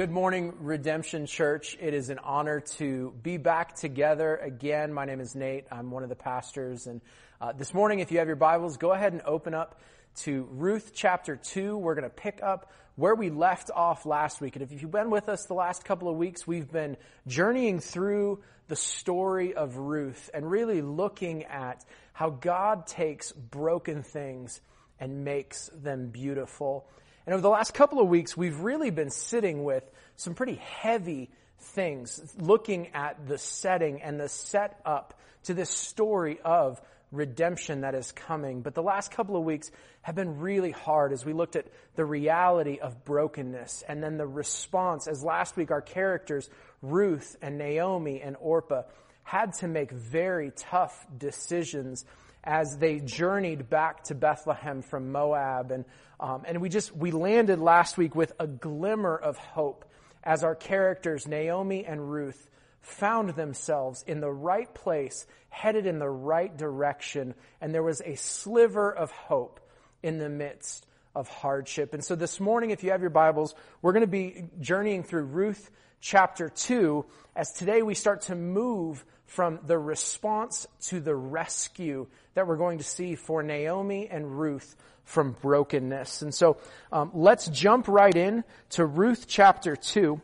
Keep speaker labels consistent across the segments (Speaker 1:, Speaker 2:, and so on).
Speaker 1: good morning, Redemption Church. It is an honor to be back together again. My name is Nate. I'm one of the pastors. And uh, this morning, if you have your Bibles, go ahead and open up to Ruth chapter 2. We're going to pick up where we left off last week. And if you've been with us the last couple of weeks, we've been journeying through the story of Ruth and really looking at how God takes broken things and makes them beautiful. And over the last couple of weeks, we've really been sitting with some pretty heavy things, looking at the setting and the setup to this story of redemption that is coming. But the last couple of weeks have been really hard as we looked at the reality of brokenness and then the response as last week our characters, Ruth and Naomi and Orpah, had to make very tough decisions as they journeyed back to Bethlehem from Moab and um, and we just, we landed last week with a glimmer of hope as our characters, Naomi and Ruth, found themselves in the right place, headed in the right direction, and there was a sliver of hope in the midst of hardship. And so this morning, if you have your Bibles, we're going to be journeying through Ruth chapter 2 as today we start to move from the response to the rescue that we're going to see for Naomi and Ruth from brokenness. And so um, let's jump right in to Ruth chapter 2.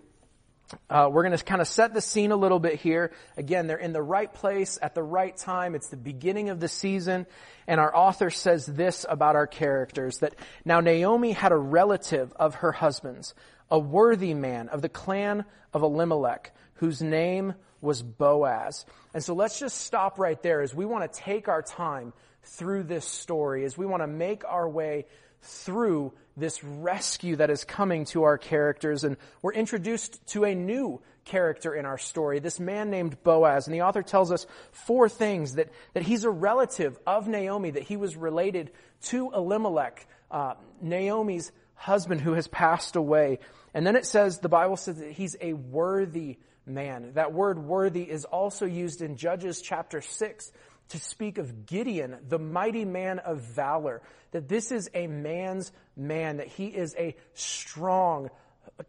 Speaker 1: Uh, we're going to kind of set the scene a little bit here. Again, they're in the right place at the right time. It's the beginning of the season. And our author says this about our characters, that now Naomi had a relative of her husband's, a worthy man of the clan of Elimelech, whose name was Boaz. And so let's just stop right there as we want to take our time through this story, as we want to make our way through this rescue that is coming to our characters. And we're introduced to a new character in our story, this man named Boaz. And the author tells us four things that, that he's a relative of Naomi, that he was related to Elimelech, uh, Naomi's husband who has passed away. And then it says, the Bible says that he's a worthy man. That word worthy is also used in Judges chapter 6 to speak of Gideon, the mighty man of valor, that this is a man's man, that he is a strong,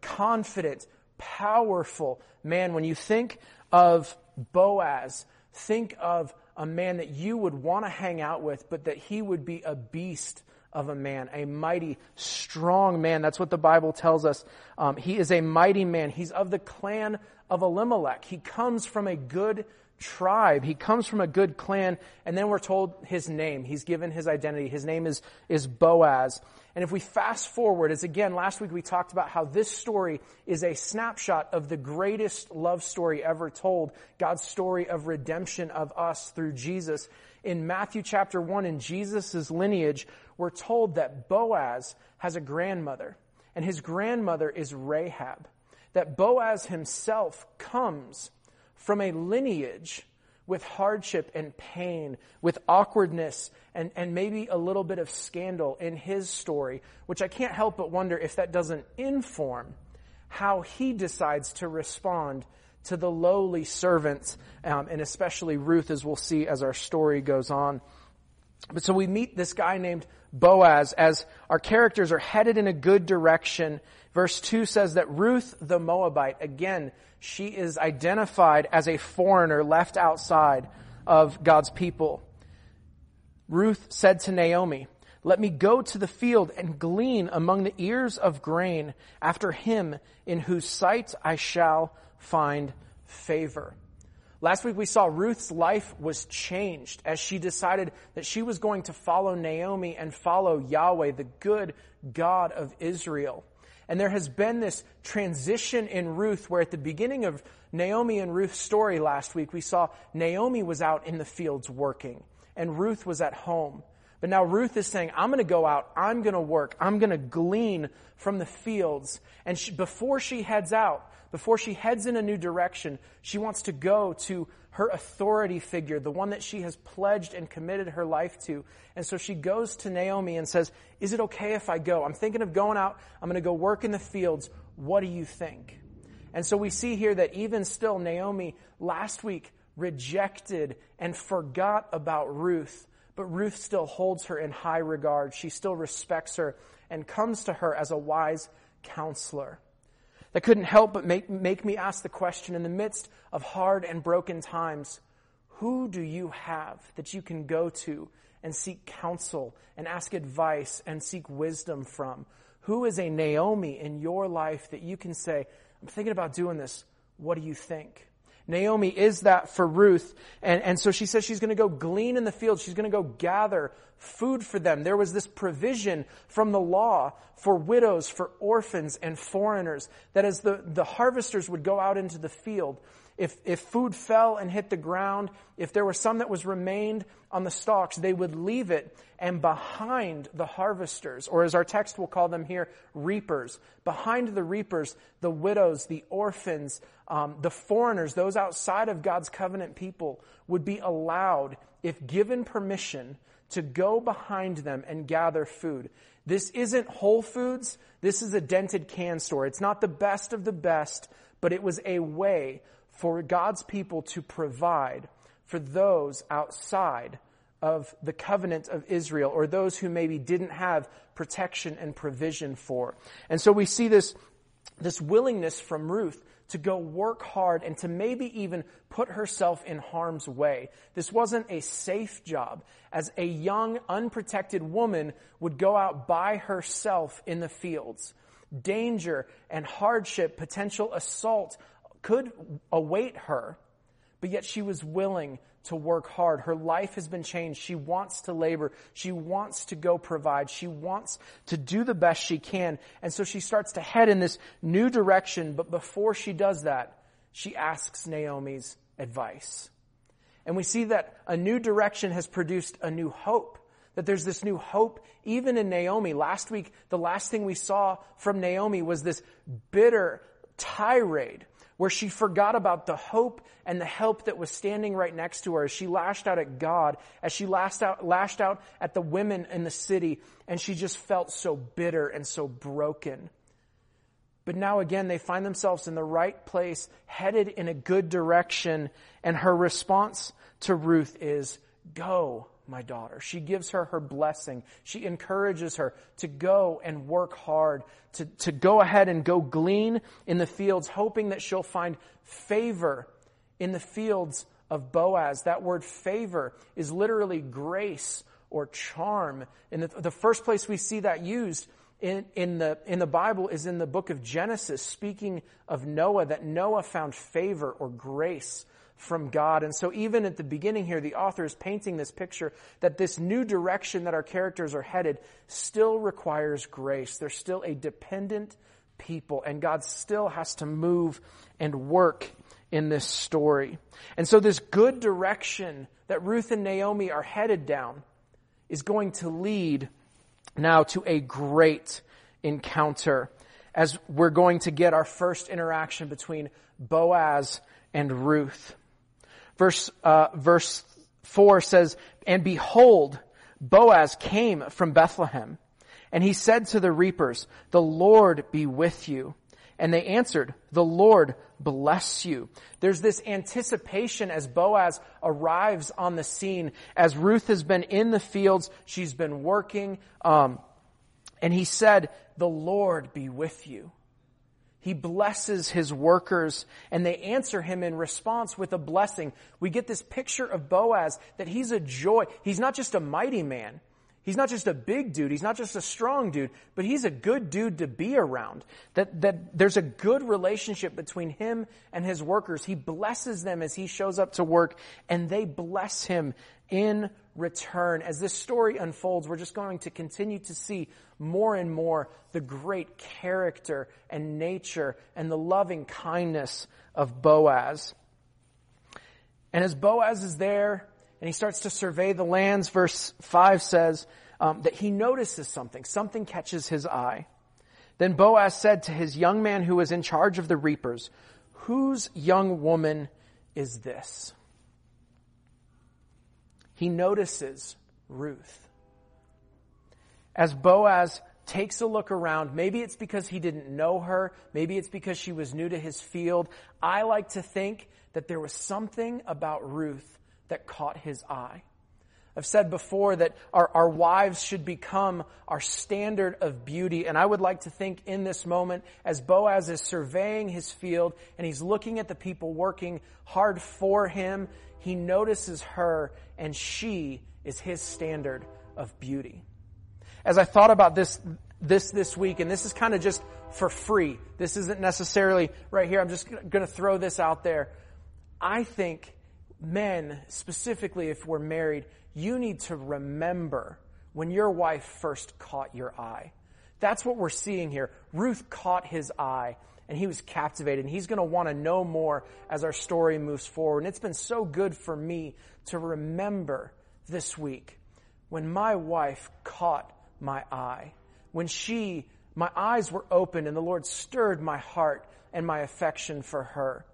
Speaker 1: confident, powerful man. When you think of Boaz, think of a man that you would want to hang out with, but that he would be a beast of a man, a mighty, strong man. That's what the Bible tells us. Um, he is a mighty man. He's of the clan of Elimelech. He comes from a good tribe. He comes from a good clan, and then we're told his name. He's given his identity. His name is, is Boaz. And if we fast forward, as again, last week we talked about how this story is a snapshot of the greatest love story ever told, God's story of redemption of us through Jesus. In Matthew chapter 1, in Jesus' lineage, we're told that Boaz has a grandmother, and his grandmother is Rahab. That Boaz himself comes from a lineage with hardship and pain, with awkwardness and, and maybe a little bit of scandal in his story, which I can't help but wonder if that doesn't inform how he decides to respond to the lowly servants, um, and especially Ruth, as we'll see as our story goes on. But so we meet this guy named Boaz as our characters are headed in a good direction. Verse 2 says that Ruth the Moabite, again, she is identified as a foreigner left outside of God's people. Ruth said to Naomi, Let me go to the field and glean among the ears of grain after him in whose sight I shall find favor. Last week we saw Ruth's life was changed as she decided that she was going to follow Naomi and follow Yahweh, the good God of Israel. And there has been this transition in Ruth where at the beginning of Naomi and Ruth's story last week, we saw Naomi was out in the fields working and Ruth was at home. But now Ruth is saying, I'm going to go out. I'm going to work. I'm going to glean from the fields. And she, before she heads out, before she heads in a new direction, she wants to go to her authority figure, the one that she has pledged and committed her life to. And so she goes to Naomi and says, Is it okay if I go? I'm thinking of going out. I'm going to go work in the fields. What do you think? And so we see here that even still, Naomi last week rejected and forgot about Ruth, but Ruth still holds her in high regard. She still respects her and comes to her as a wise counselor that couldn't help but make, make me ask the question in the midst of hard and broken times who do you have that you can go to and seek counsel and ask advice and seek wisdom from? Who is a Naomi in your life that you can say, I'm thinking about doing this. What do you think? Naomi is that for Ruth. And, and so she says she's going to go glean in the field. She's going to go gather food for them. There was this provision from the law for widows, for orphans, and foreigners that as the, the harvesters would go out into the field, if, if food fell and hit the ground, if there was some that was remained on the stalks, they would leave it and behind the harvesters, or as our text will call them here, reapers, behind the reapers, the widows, the orphans, um, the foreigners, those outside of God's covenant people would be allowed, if given permission, to go behind them and gather food. This isn't Whole Foods. This is a dented can store. It's not the best of the best, but it was a way for God's people to provide for those outside of the covenant of Israel or those who maybe didn't have protection and provision for. And so we see this, this willingness from Ruth to go work hard and to maybe even put herself in harm's way. This wasn't a safe job as a young, unprotected woman would go out by herself in the fields. Danger and hardship, potential assault could await her, but yet she was willing to work hard. Her life has been changed. She wants to labor. She wants to go provide. She wants to do the best she can. And so she starts to head in this new direction. But before she does that, she asks Naomi's advice. And we see that a new direction has produced a new hope. That there's this new hope even in Naomi. Last week, the last thing we saw from Naomi was this bitter tirade where she forgot about the hope and the help that was standing right next to her as she lashed out at God, as she lashed out, lashed out at the women in the city, and she just felt so bitter and so broken. But now again, they find themselves in the right place, headed in a good direction, and her response to Ruth is, go, my daughter. She gives her her blessing. She encourages her to go and work hard, to, to go ahead and go glean in the fields, hoping that she'll find favor in the fields of Boaz. That word favor is literally grace or charm. And the, the first place we see that used in, in, the, in the Bible is in the book of Genesis, speaking of Noah, that Noah found favor or grace from God. And so even at the beginning here, the author is painting this picture that this new direction that our characters are headed still requires grace. They're still a dependent people and God still has to move and work in this story. And so this good direction that Ruth and Naomi are headed down is going to lead now to a great encounter as we're going to get our first interaction between Boaz and Ruth. Verse, uh, verse 4 says, And behold, Boaz came from Bethlehem, and he said to the reapers, The Lord be with you. And they answered, The Lord bless you. There's this anticipation as Boaz arrives on the scene, as Ruth has been in the fields, she's been working, um, and he said, The Lord be with you. He blesses his workers and they answer him in response with a blessing. We get this picture of Boaz that he's a joy. He's not just a mighty man. He's not just a big dude. He's not just a strong dude, but he's a good dude to be around. That, that there's a good relationship between him and his workers. He blesses them as he shows up to work and they bless him in return. As this story unfolds, we're just going to continue to see more and more the great character and nature and the loving kindness of Boaz. And as Boaz is there and he starts to survey the lands, verse 5 says um, that he notices something. Something catches his eye. Then Boaz said to his young man who was in charge of the reapers, Whose young woman is this? He notices Ruth. As Boaz takes a look around, maybe it's because he didn't know her, maybe it's because she was new to his field. I like to think that there was something about Ruth that caught his eye. I've said before that our, our wives should become our standard of beauty. And I would like to think in this moment, as Boaz is surveying his field and he's looking at the people working hard for him, he notices her and she is his standard of beauty. As I thought about this, this this week, and this is kind of just for free. This isn't necessarily right here. I'm just going to throw this out there. I think men, specifically if we're married, you need to remember when your wife first caught your eye. That's what we're seeing here. Ruth caught his eye and he was captivated and he's going to want to know more as our story moves forward. And it's been so good for me to remember this week when my wife caught my eye, when she, my eyes were open and the Lord stirred my heart and my affection for her.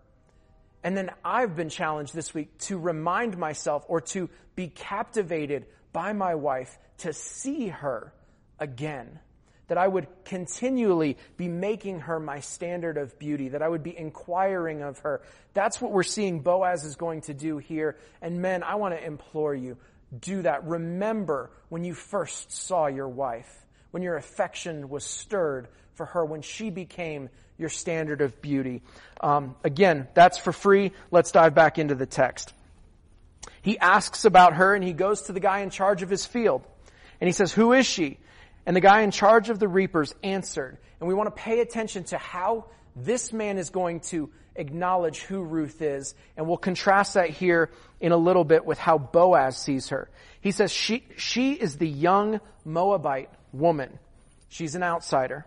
Speaker 1: And then I've been challenged this week to remind myself or to be captivated by my wife to see her again. That I would continually be making her my standard of beauty, that I would be inquiring of her. That's what we're seeing Boaz is going to do here. And men, I want to implore you, do that. Remember when you first saw your wife, when your affection was stirred for her, when she became your standard of beauty. Um, again, that's for free. Let's dive back into the text. He asks about her and he goes to the guy in charge of his field. And he says, Who is she? And the guy in charge of the reapers answered. And we want to pay attention to how this man is going to acknowledge who Ruth is. And we'll contrast that here in a little bit with how Boaz sees her. He says, She, she is the young Moabite woman. She's an outsider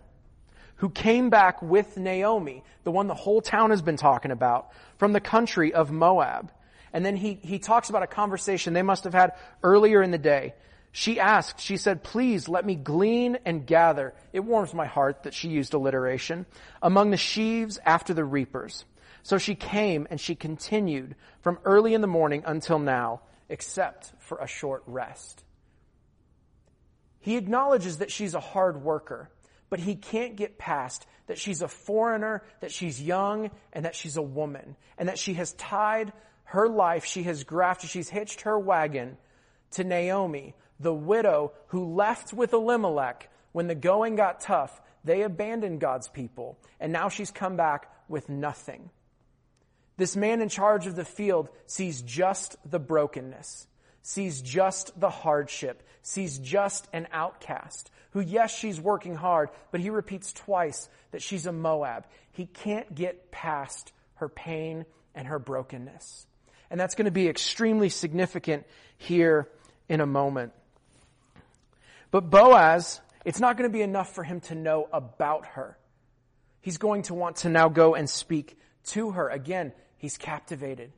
Speaker 1: who came back with Naomi, the one the whole town has been talking about, from the country of Moab. And then he, he talks about a conversation they must have had earlier in the day. She asked, she said, please let me glean and gather. It warms my heart that she used alliteration among the sheaves after the reapers. So she came and she continued from early in the morning until now, except for a short rest. He acknowledges that she's a hard worker but he can't get past that she's a foreigner, that she's young, and that she's a woman, and that she has tied her life, she has grafted, she's hitched her wagon to Naomi, the widow who left with Elimelech when the going got tough. They abandoned God's people, and now she's come back with nothing. This man in charge of the field sees just the brokenness, sees just the hardship, sees just an outcast, who, yes, she's working hard, but he repeats twice that she's a Moab. He can't get past her pain and her brokenness. And that's going to be extremely significant here in a moment. But Boaz, it's not going to be enough for him to know about her. He's going to want to now go and speak to her. Again, he's captivated.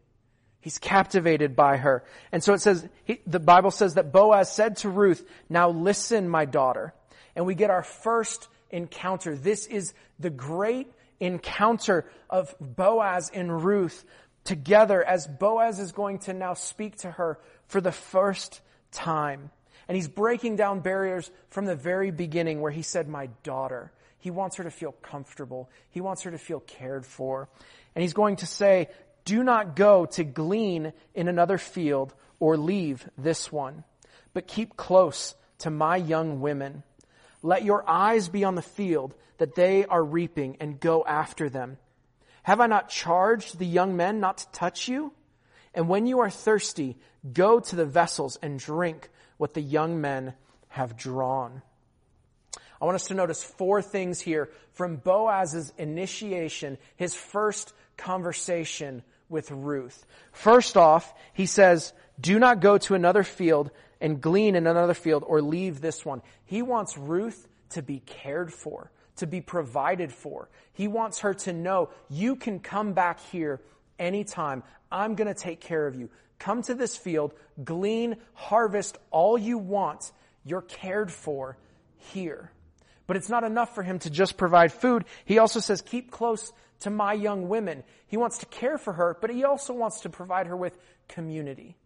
Speaker 1: He's captivated by her. And so it says, he, the Bible says that Boaz said to Ruth, now listen, my daughter and we get our first encounter. This is the great encounter of Boaz and Ruth together as Boaz is going to now speak to her for the first time. And he's breaking down barriers from the very beginning where he said, my daughter. He wants her to feel comfortable. He wants her to feel cared for. And he's going to say, do not go to glean in another field or leave this one, but keep close to my young women. Let your eyes be on the field that they are reaping and go after them. Have I not charged the young men not to touch you? And when you are thirsty, go to the vessels and drink what the young men have drawn. I want us to notice four things here from Boaz's initiation, his first conversation with Ruth. First off, he says, do not go to another field and glean in another field or leave this one. He wants Ruth to be cared for, to be provided for. He wants her to know you can come back here anytime. I'm going to take care of you. Come to this field, glean, harvest all you want. You're cared for here. But it's not enough for him to just provide food. He also says, keep close to my young women. He wants to care for her, but he also wants to provide her with community.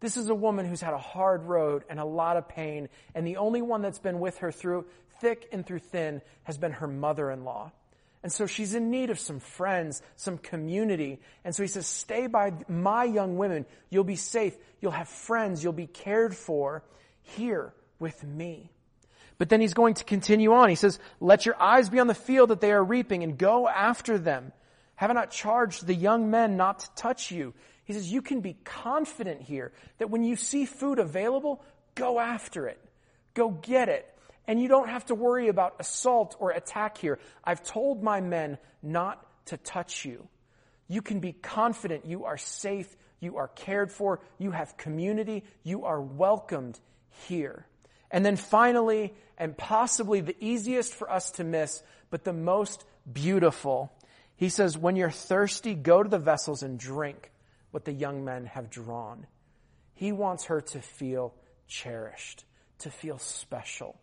Speaker 1: This is a woman who's had a hard road and a lot of pain, and the only one that's been with her through thick and through thin has been her mother in law. And so she's in need of some friends, some community. And so he says, stay by my young women. You'll be safe. You'll have friends. You'll be cared for here with me. But then he's going to continue on. He says, let your eyes be on the field that they are reaping and go after them. Have I not charged the young men not to touch you? He says, you can be confident here that when you see food available, go after it. Go get it. And you don't have to worry about assault or attack here. I've told my men not to touch you. You can be confident you are safe, you are cared for, you have community, you are welcomed here. And then finally, and possibly the easiest for us to miss, but the most beautiful, he says, when you're thirsty, go to the vessels and drink what the young men have drawn. He wants her to feel cherished, to feel special.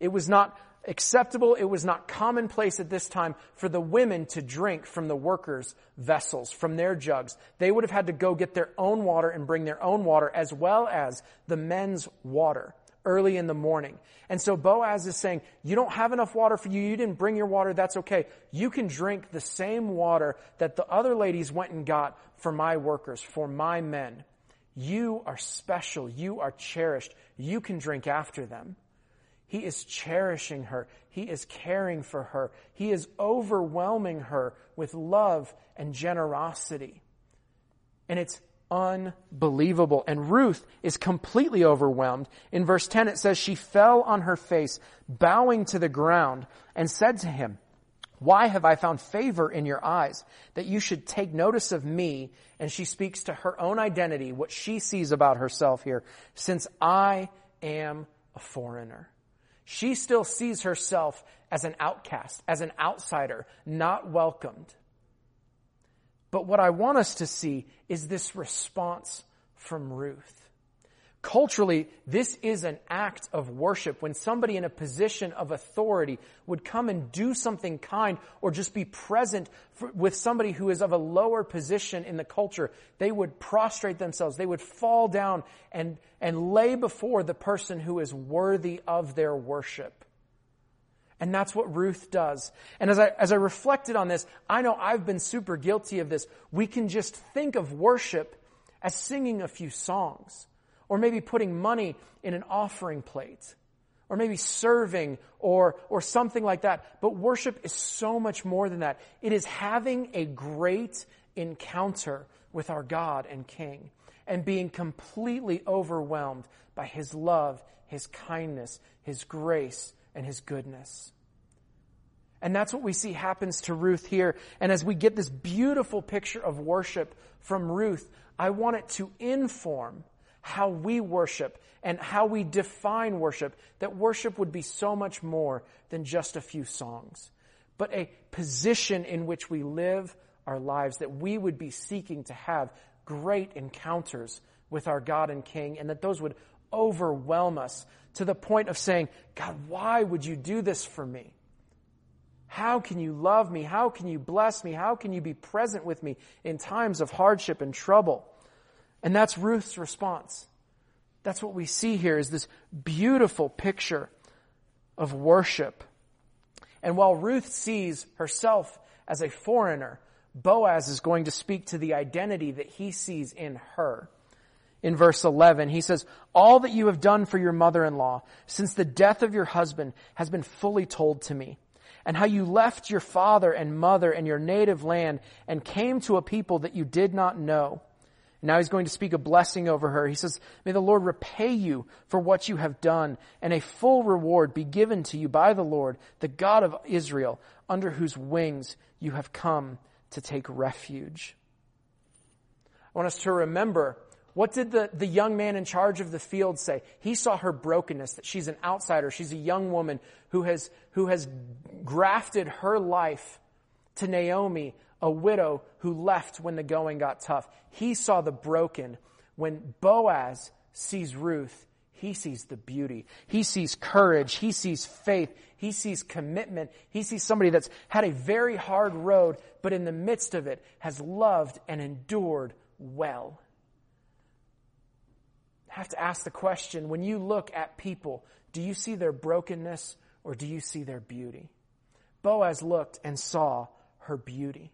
Speaker 1: It was not acceptable, it was not commonplace at this time for the women to drink from the workers' vessels, from their jugs. They would have had to go get their own water and bring their own water as well as the men's water early in the morning. And so Boaz is saying, you don't have enough water for you. You didn't bring your water. That's okay. You can drink the same water that the other ladies went and got for my workers, for my men. You are special. You are cherished. You can drink after them. He is cherishing her. He is caring for her. He is overwhelming her with love and generosity. And it's unbelievable. And Ruth is completely overwhelmed. In verse 10 it says, She fell on her face, bowing to the ground, and said to him, Why have I found favor in your eyes that you should take notice of me? And she speaks to her own identity, what she sees about herself here, since I am a foreigner. She still sees herself as an outcast, as an outsider, not welcomed. But what I want us to see is this response from Ruth. Culturally, this is an act of worship when somebody in a position of authority would come and do something kind or just be present for, with somebody who is of a lower position in the culture. They would prostrate themselves. They would fall down and, and lay before the person who is worthy of their worship. And that's what Ruth does. And as I, as I reflected on this, I know I've been super guilty of this. We can just think of worship as singing a few songs or maybe putting money in an offering plate, or maybe serving, or, or something like that. But worship is so much more than that. It is having a great encounter with our God and King, and being completely overwhelmed by His love, His kindness, His grace, and His goodness. And that's what we see happens to Ruth here. And as we get this beautiful picture of worship from Ruth, I want it to inform how we worship and how we define worship, that worship would be so much more than just a few songs, but a position in which we live our lives, that we would be seeking to have great encounters with our God and King, and that those would overwhelm us to the point of saying, God, why would you do this for me? How can you love me? How can you bless me? How can you be present with me in times of hardship and trouble? And that's Ruth's response. That's what we see here is this beautiful picture of worship. And while Ruth sees herself as a foreigner, Boaz is going to speak to the identity that he sees in her. In verse 11, he says, All that you have done for your mother-in-law since the death of your husband has been fully told to me. And how you left your father and mother and your native land and came to a people that you did not know now he's going to speak a blessing over her. He says, May the Lord repay you for what you have done, and a full reward be given to you by the Lord, the God of Israel, under whose wings you have come to take refuge. I want us to remember what did the, the young man in charge of the field say? He saw her brokenness, that she's an outsider. She's a young woman who has, who has grafted her life to Naomi, a widow who left when the going got tough. He saw the broken. When Boaz sees Ruth, he sees the beauty. He sees courage. He sees faith. He sees commitment. He sees somebody that's had a very hard road, but in the midst of it has loved and endured well. I have to ask the question when you look at people, do you see their brokenness or do you see their beauty? Boaz looked and saw her beauty.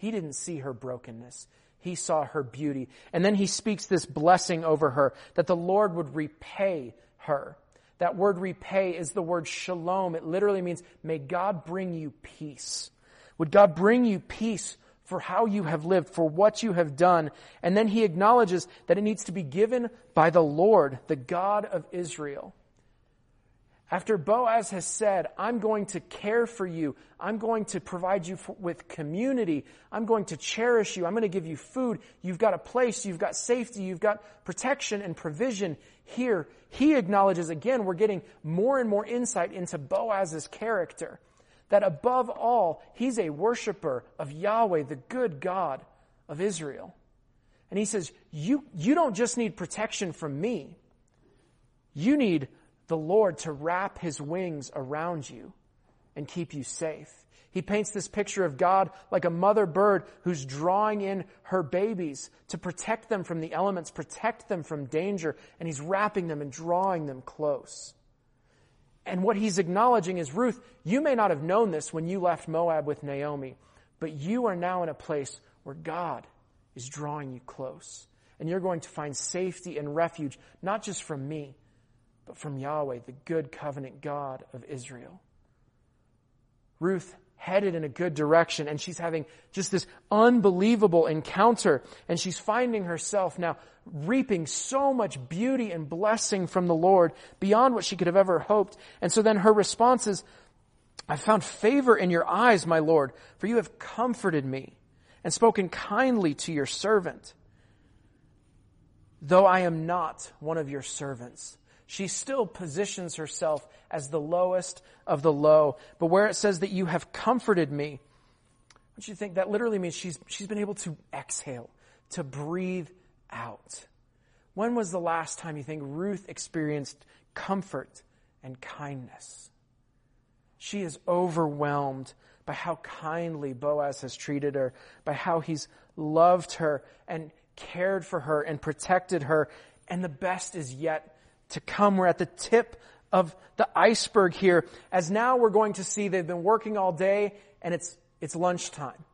Speaker 1: He didn't see her brokenness. He saw her beauty. And then he speaks this blessing over her that the Lord would repay her. That word repay is the word shalom. It literally means, may God bring you peace. Would God bring you peace for how you have lived, for what you have done? And then he acknowledges that it needs to be given by the Lord, the God of Israel. After Boaz has said, I'm going to care for you, I'm going to provide you for, with community, I'm going to cherish you, I'm going to give you food, you've got a place, you've got safety, you've got protection and provision here, he acknowledges again, we're getting more and more insight into Boaz's character. That above all, he's a worshiper of Yahweh, the good God of Israel. And he says, you, you don't just need protection from me. You need the Lord to wrap his wings around you and keep you safe. He paints this picture of God like a mother bird who's drawing in her babies to protect them from the elements, protect them from danger, and he's wrapping them and drawing them close. And what he's acknowledging is, Ruth, you may not have known this when you left Moab with Naomi, but you are now in a place where God is drawing you close. And you're going to find safety and refuge, not just from me, but from Yahweh, the good covenant God of Israel. Ruth headed in a good direction and she's having just this unbelievable encounter and she's finding herself now reaping so much beauty and blessing from the Lord beyond what she could have ever hoped. And so then her response is, I found favor in your eyes, my Lord, for you have comforted me and spoken kindly to your servant. Though I am not one of your servants, she still positions herself as the lowest of the low. But where it says that you have comforted me, don't you think that literally means she's, she's been able to exhale, to breathe out? When was the last time you think Ruth experienced comfort and kindness? She is overwhelmed by how kindly Boaz has treated her, by how he's loved her and cared for her and protected her. And the best is yet to come. We're at the tip of the iceberg here as now we're going to see they've been working all day and it's, it's lunchtime.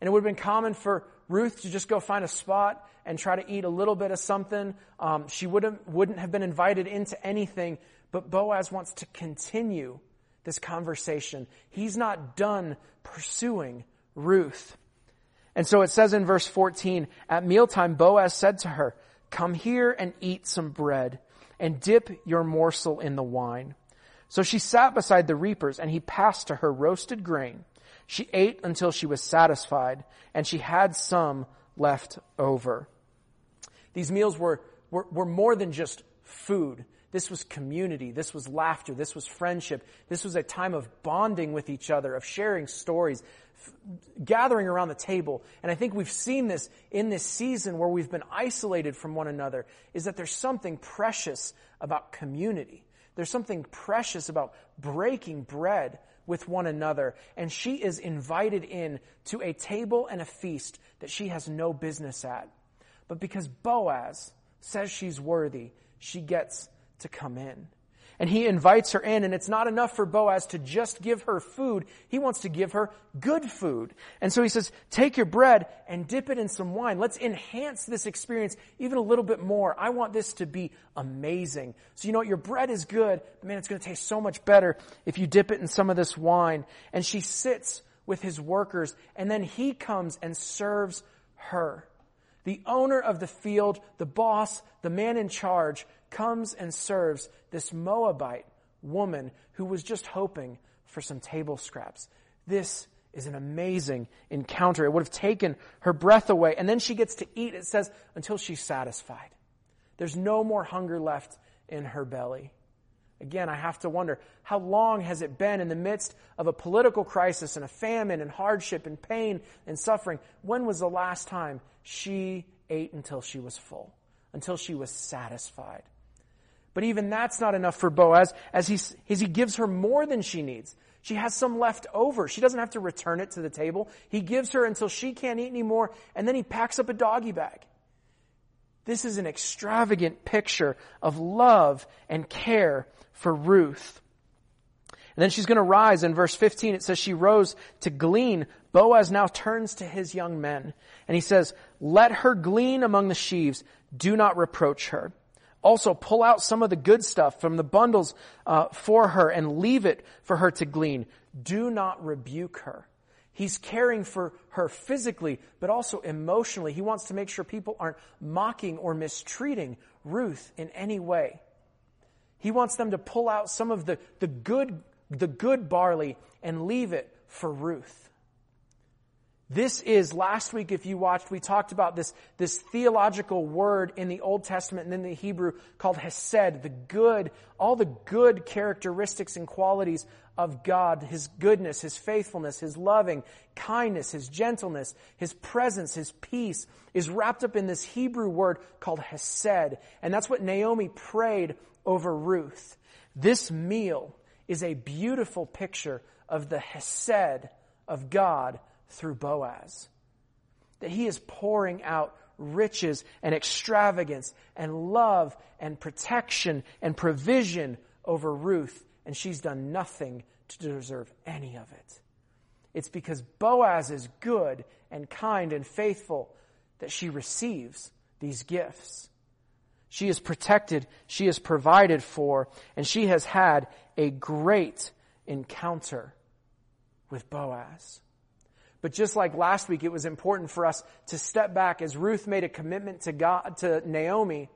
Speaker 1: And it would have been common for Ruth to just go find a spot and try to eat a little bit of something. Um, she wouldn't, wouldn't have been invited into anything, but Boaz wants to continue this conversation. He's not done pursuing Ruth. And so it says in verse 14, at mealtime, Boaz said to her, come here and eat some bread and dip your morsel in the wine. So she sat beside the reapers, and he passed to her roasted grain. She ate until she was satisfied, and she had some left over. These meals were, were, were more than just food. This was community. This was laughter. This was friendship. This was a time of bonding with each other, of sharing stories, gathering around the table. And I think we've seen this in this season where we've been isolated from one another, is that there's something precious about community. There's something precious about breaking bread with one another. And she is invited in to a table and a feast that she has no business at. But because Boaz says she's worthy, she gets to come in and he invites her in and it's not enough for Boaz to just give her food. He wants to give her good food. And so he says, take your bread and dip it in some wine. Let's enhance this experience even a little bit more. I want this to be amazing. So you know what? Your bread is good, but man, it's going to taste so much better if you dip it in some of this wine. And she sits with his workers and then he comes and serves her. The owner of the field, the boss, the man in charge, comes and serves this Moabite woman who was just hoping for some table scraps. This is an amazing encounter. It would have taken her breath away. And then she gets to eat, it says, until she's satisfied. There's no more hunger left in her belly. Again, I have to wonder, how long has it been in the midst of a political crisis and a famine and hardship and pain and suffering? When was the last time she ate until she was full, until she was satisfied? But even that's not enough for Boaz as he, as he gives her more than she needs. She has some left over. She doesn't have to return it to the table. He gives her until she can't eat anymore, and then he packs up a doggy bag. This is an extravagant picture of love and care for Ruth. And then she's going to rise. In verse 15, it says she rose to glean. Boaz now turns to his young men and he says, let her glean among the sheaves. Do not reproach her. Also pull out some of the good stuff from the bundles uh, for her and leave it for her to glean. Do not rebuke her. He's caring for her physically, but also emotionally. He wants to make sure people aren't mocking or mistreating Ruth in any way. He wants them to pull out some of the, the good the good barley and leave it for Ruth. This is, last week if you watched, we talked about this, this theological word in the Old Testament and in the Hebrew called hesed, the good, all the good characteristics and qualities of God, His goodness, His faithfulness, His loving, kindness, His gentleness, His presence, His peace is wrapped up in this Hebrew word called hesed. And that's what Naomi prayed over Ruth. This meal is a beautiful picture of the Hesed of God through Boaz. That he is pouring out riches and extravagance and love and protection and provision over Ruth, and she's done nothing to deserve any of it. It's because Boaz is good and kind and faithful that she receives these gifts. She is protected, she is provided for, and she has had a great encounter with Boaz. But just like last week, it was important for us to step back as Ruth made a commitment to God, to Naomi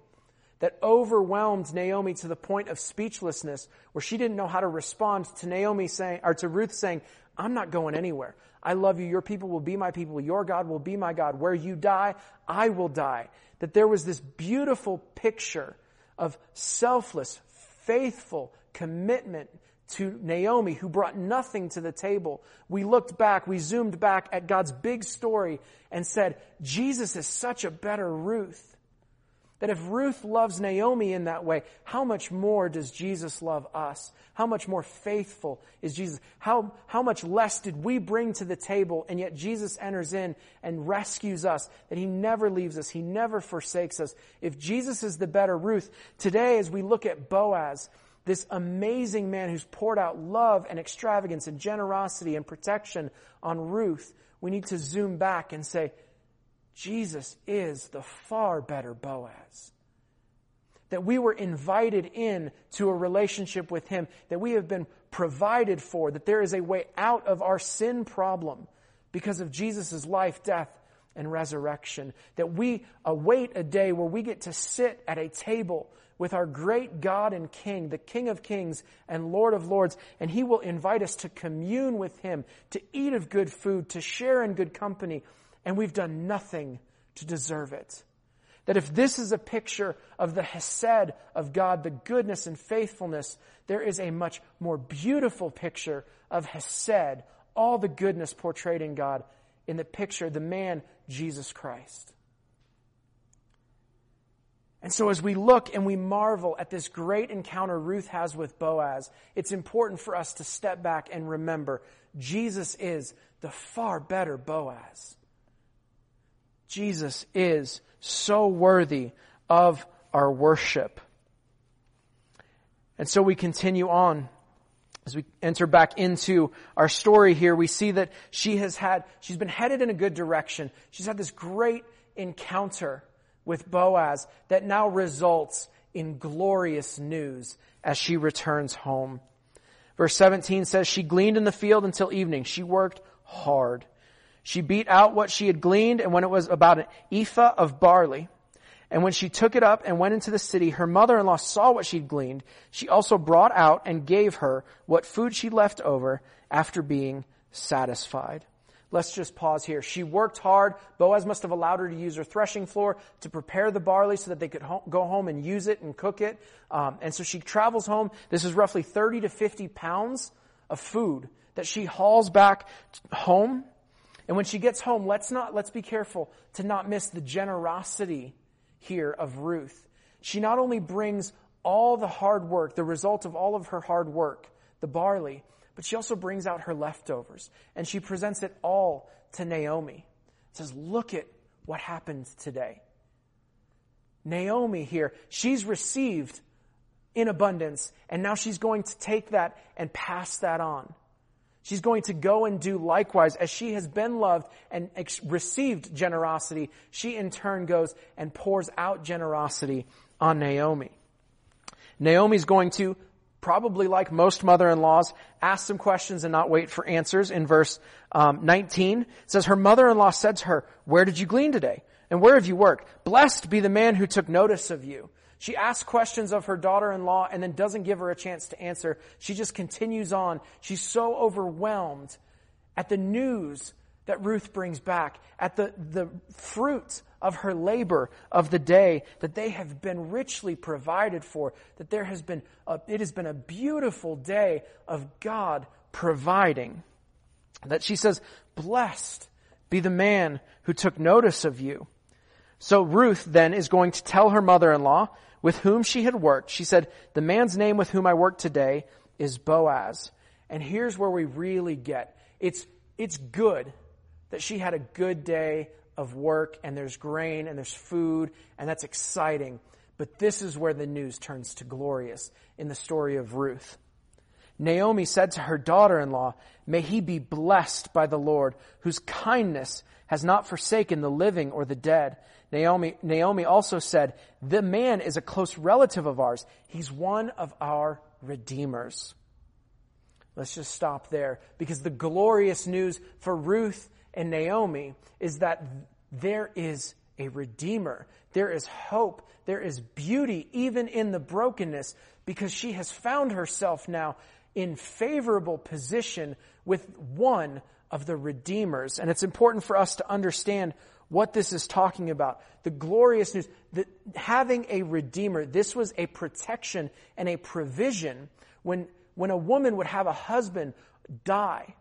Speaker 1: that overwhelmed Naomi to the point of speechlessness where she didn't know how to respond to Naomi saying, or to Ruth saying, I'm not going anywhere. I love you. Your people will be my people. Your God will be my God. Where you die, I will die. That there was this beautiful picture of selfless, faithful commitment to Naomi, who brought nothing to the table. We looked back, we zoomed back at God's big story and said, Jesus is such a better Ruth. That if Ruth loves Naomi in that way, how much more does Jesus love us? How much more faithful is Jesus? How, how much less did we bring to the table and yet Jesus enters in and rescues us? That He never leaves us. He never forsakes us. If Jesus is the better Ruth, today as we look at Boaz, this amazing man who's poured out love and extravagance and generosity and protection on Ruth, we need to zoom back and say, Jesus is the far better Boaz. That we were invited in to a relationship with Him, that we have been provided for, that there is a way out of our sin problem because of Jesus' life, death, and resurrection. That we await a day where we get to sit at a table with our great God and King, the King of Kings and Lord of Lords, and He will invite us to commune with Him, to eat of good food, to share in good company, and we've done nothing to deserve it. That if this is a picture of the Hesed of God, the goodness and faithfulness, there is a much more beautiful picture of Hesed, all the goodness portrayed in God, in the picture, the man, Jesus Christ. And so as we look and we marvel at this great encounter Ruth has with Boaz, it's important for us to step back and remember Jesus is the far better Boaz. Jesus is so worthy of our worship. And so we continue on. As we enter back into our story here, we see that she has had, she's been headed in a good direction. She's had this great encounter with Boaz that now results in glorious news as she returns home. Verse 17 says, She gleaned in the field until evening. She worked hard. She beat out what she had gleaned, and when it was about an ephah of barley, and when she took it up and went into the city, her mother-in-law saw what she'd gleaned. She also brought out and gave her what food she left over after being satisfied. Let's just pause here. She worked hard. Boaz must have allowed her to use her threshing floor to prepare the barley so that they could ho- go home and use it and cook it. Um, and so she travels home. This is roughly 30 to 50 pounds of food that she hauls back home. And when she gets home, let's not, let's be careful to not miss the generosity here of Ruth. She not only brings all the hard work, the result of all of her hard work, the barley, but she also brings out her leftovers and she presents it all to Naomi. Says, look at what happened today. Naomi here, she's received in abundance. And now she's going to take that and pass that on. She's going to go and do likewise. As she has been loved and ex- received generosity, she in turn goes and pours out generosity on Naomi. Naomi's going to, probably like most mother-in-laws, ask some questions and not wait for answers. In verse um, 19, it says, Her mother-in-law said to her, Where did you glean today? And where have you worked? Blessed be the man who took notice of you. She asks questions of her daughter-in-law and then doesn't give her a chance to answer. She just continues on. She's so overwhelmed at the news that Ruth brings back, at the, the fruit of her labor of the day, that they have been richly provided for, that there has been, a, it has been a beautiful day of God providing. That she says, blessed be the man who took notice of you. So Ruth then is going to tell her mother-in-law with whom she had worked. She said, the man's name with whom I work today is Boaz. And here's where we really get. It's, it's good that she had a good day of work and there's grain and there's food and that's exciting. But this is where the news turns to glorious in the story of Ruth. Naomi said to her daughter-in-law, May he be blessed by the Lord, whose kindness has not forsaken the living or the dead. Naomi, Naomi also said, The man is a close relative of ours. He's one of our redeemers. Let's just stop there because the glorious news for Ruth and Naomi is that there is a redeemer. There is hope. There is beauty even in the brokenness because she has found herself now in favorable position with one of the redeemers. And it's important for us to understand what this is talking about. The glorious news that having a redeemer, this was a protection and a provision when, when a woman would have a husband die.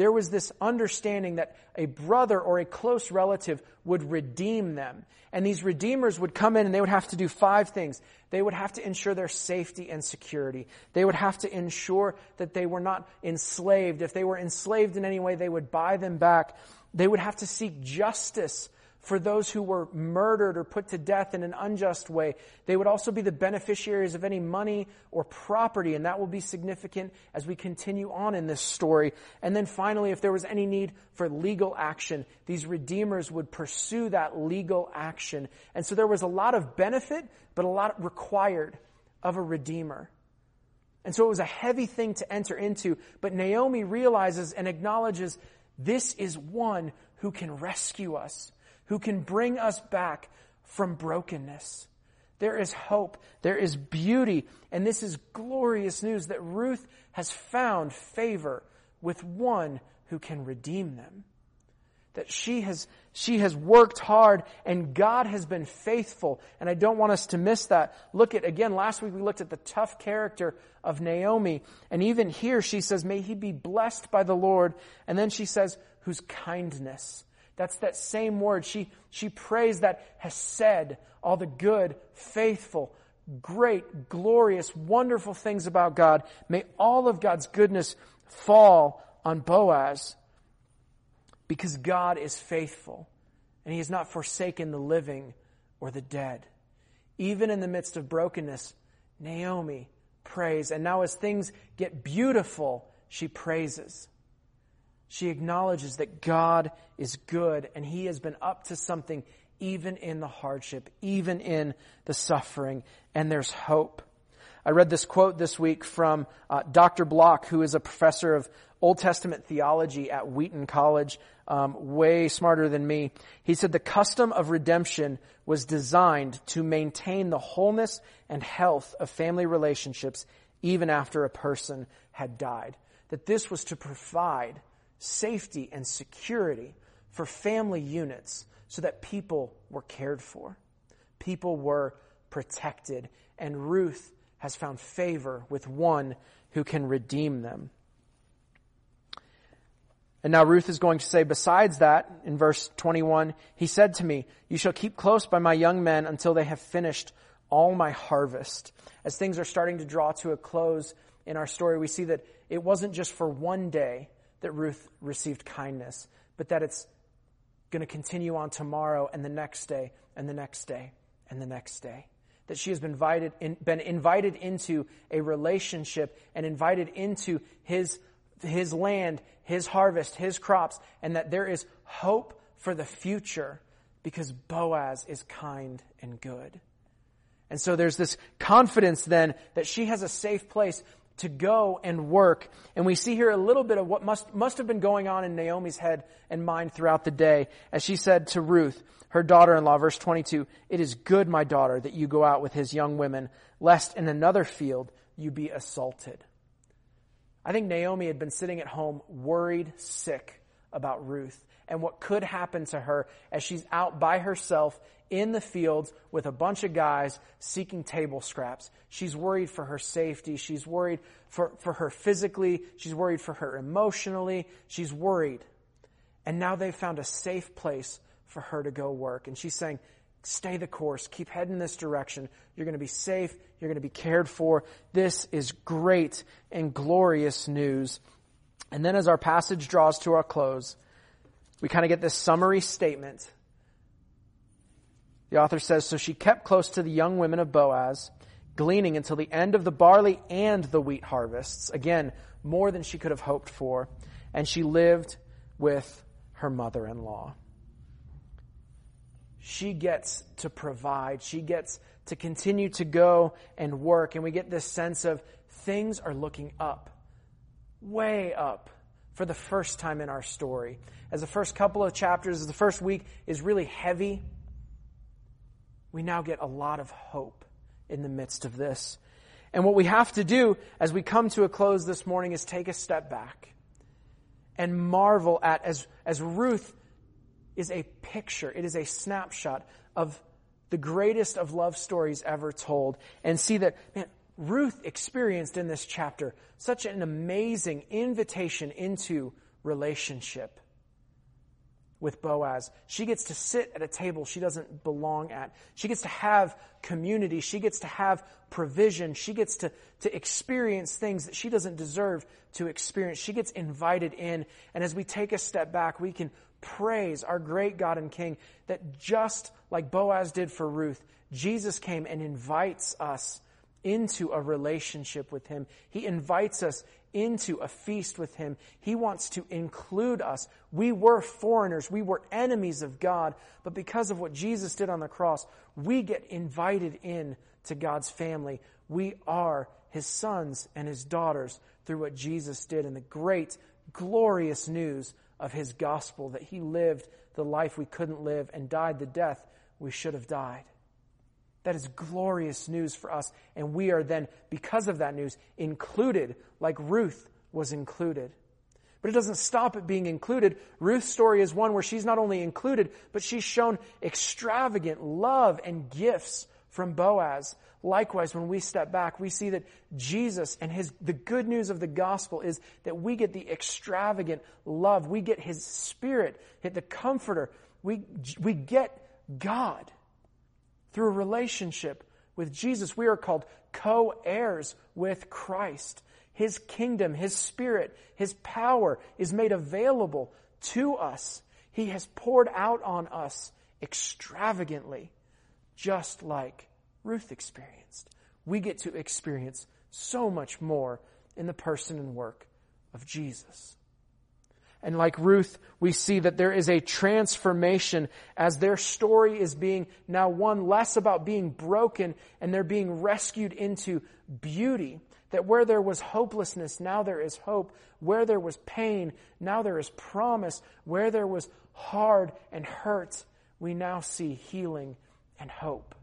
Speaker 1: There was this understanding that a brother or a close relative would redeem them. And these redeemers would come in and they would have to do five things. They would have to ensure their safety and security. They would have to ensure that they were not enslaved. If they were enslaved in any way, they would buy them back. They would have to seek justice for those who were murdered or put to death in an unjust way. They would also be the beneficiaries of any money or property, and that will be significant as we continue on in this story. And then finally, if there was any need for legal action, these redeemers would pursue that legal action. And so there was a lot of benefit, but a lot required of a redeemer. And so it was a heavy thing to enter into, but Naomi realizes and acknowledges this is one who can rescue us, who can bring us back from brokenness. There is hope. There is beauty. And this is glorious news that Ruth has found favor with one who can redeem them. That she has, she has worked hard and God has been faithful. And I don't want us to miss that. Look at, again, last week we looked at the tough character of Naomi. And even here she says, may he be blessed by the Lord. And then she says, whose kindness. That's that same word. She, she prays that hesed, all the good, faithful, great, glorious, wonderful things about God. May all of God's goodness fall on Boaz because God is faithful and he has not forsaken the living or the dead. Even in the midst of brokenness, Naomi prays. And now as things get beautiful, she praises. She acknowledges that God is good and he has been up to something even in the hardship, even in the suffering, and there's hope. I read this quote this week from uh, Dr. Block, who is a professor of Old Testament theology at Wheaton College, um, way smarter than me. He said the custom of redemption was designed to maintain the wholeness and health of family relationships even after a person had died. That this was to provide safety and security for family units so that people were cared for. People were protected, and Ruth has found favor with one who can redeem them. And now Ruth is going to say, besides that, in verse 21, he said to me, You shall keep close by my young men until they have finished all my harvest. As things are starting to draw to a close in our story, we see that it wasn't just for one day that Ruth received kindness, but that it's going to continue on tomorrow and the next day and the next day and the next day. that she has been invited, in, been invited into a relationship and invited into his, his land, his harvest, his crops, and that there is hope for the future because Boaz is kind and good. And so there's this confidence then that she has a safe place to go and work. And we see here a little bit of what must, must have been going on in Naomi's head and mind throughout the day. As she said to Ruth, her daughter-in-law, verse 22, It is good, my daughter, that you go out with his young women, lest in another field you be assaulted. I think Naomi had been sitting at home worried, sick about Ruth and what could happen to her as she's out by herself in the fields with a bunch of guys seeking table scraps. She's worried for her safety. She's worried for, for her physically. She's worried for her emotionally. She's worried. And now they've found a safe place for her to go work. And she's saying, stay the course. Keep heading this direction. You're going to be safe. You're going to be cared for. This is great and glorious news. And then as our passage draws to our close, we kind of get this summary statement. The author says, So she kept close to the young women of Boaz, gleaning until the end of the barley and the wheat harvests. Again, more than she could have hoped for. And she lived with her mother in law. She gets to provide. She gets to continue to go and work. And we get this sense of things are looking up, way up for the first time in our story. As the first couple of chapters, as the first week is really heavy, we now get a lot of hope in the midst of this. And what we have to do as we come to a close this morning is take a step back and marvel at, as, as Ruth is a picture, it is a snapshot of the greatest of love stories ever told, and see that, man, Ruth experienced in this chapter such an amazing invitation into relationship with Boaz. She gets to sit at a table she doesn't belong at. She gets to have community. She gets to have provision. She gets to, to experience things that she doesn't deserve to experience. She gets invited in. And as we take a step back, we can praise our great God and King that just like Boaz did for Ruth, Jesus came and invites us into a relationship with Him. He invites us into a feast with Him. He wants to include us. We were foreigners. We were enemies of God. But because of what Jesus did on the cross, we get invited in to God's family. We are His sons and His daughters through what Jesus did and the great, glorious news of His gospel that He lived the life we couldn't live and died the death we should have died. That is glorious news for us. And we are then, because of that news, included like Ruth was included. But it doesn't stop at being included. Ruth's story is one where she's not only included, but she's shown extravagant love and gifts from Boaz. Likewise, when we step back, we see that Jesus and his, the good news of the gospel is that we get the extravagant love. We get his spirit, hit the comforter. We, we get God. Through relationship with Jesus, we are called co heirs with Christ. His kingdom, His Spirit, His power is made available to us. He has poured out on us extravagantly, just like Ruth experienced. We get to experience so much more in the person and work of Jesus. And like Ruth, we see that there is a transformation as their story is being now one less about being broken and they're being rescued into beauty. That where there was hopelessness, now there is hope. Where there was pain, now there is promise. Where there was hard and hurt, we now see healing and hope.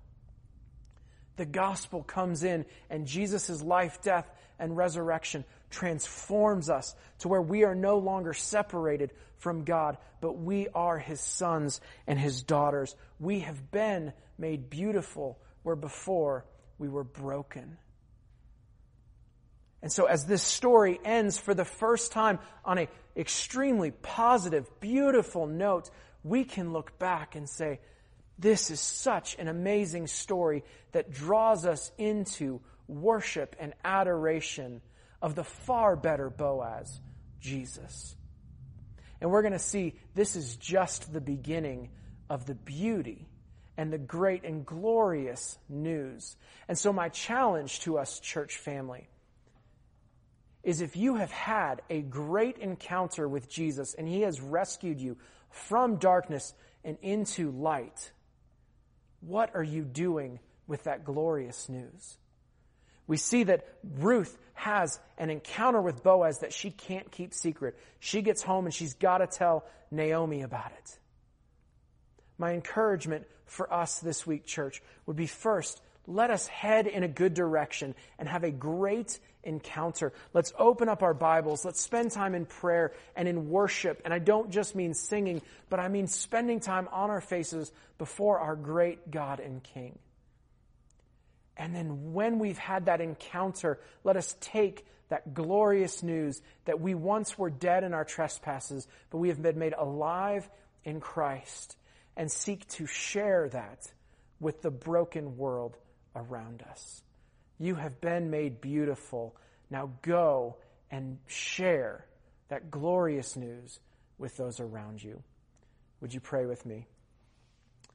Speaker 1: The gospel comes in and Jesus' life, death, and resurrection transforms us to where we are no longer separated from God, but we are His sons and His daughters. We have been made beautiful where before we were broken. And so as this story ends for the first time on an extremely positive, beautiful note, we can look back and say, this is such an amazing story that draws us into worship and adoration of the far better Boaz, Jesus. And we're going to see this is just the beginning of the beauty and the great and glorious news. And so, my challenge to us, church family, is if you have had a great encounter with Jesus and he has rescued you from darkness and into light, what are you doing with that glorious news? We see that Ruth has an encounter with Boaz that she can't keep secret. She gets home and she's got to tell Naomi about it. My encouragement for us this week, church, would be first, let us head in a good direction and have a great encounter. Let's open up our Bibles. Let's spend time in prayer and in worship. And I don't just mean singing, but I mean spending time on our faces before our great God and King. And then when we've had that encounter, let us take that glorious news that we once were dead in our trespasses, but we have been made alive in Christ and seek to share that with the broken world around us. You have been made beautiful. Now go and share that glorious news with those around you. Would you pray with me?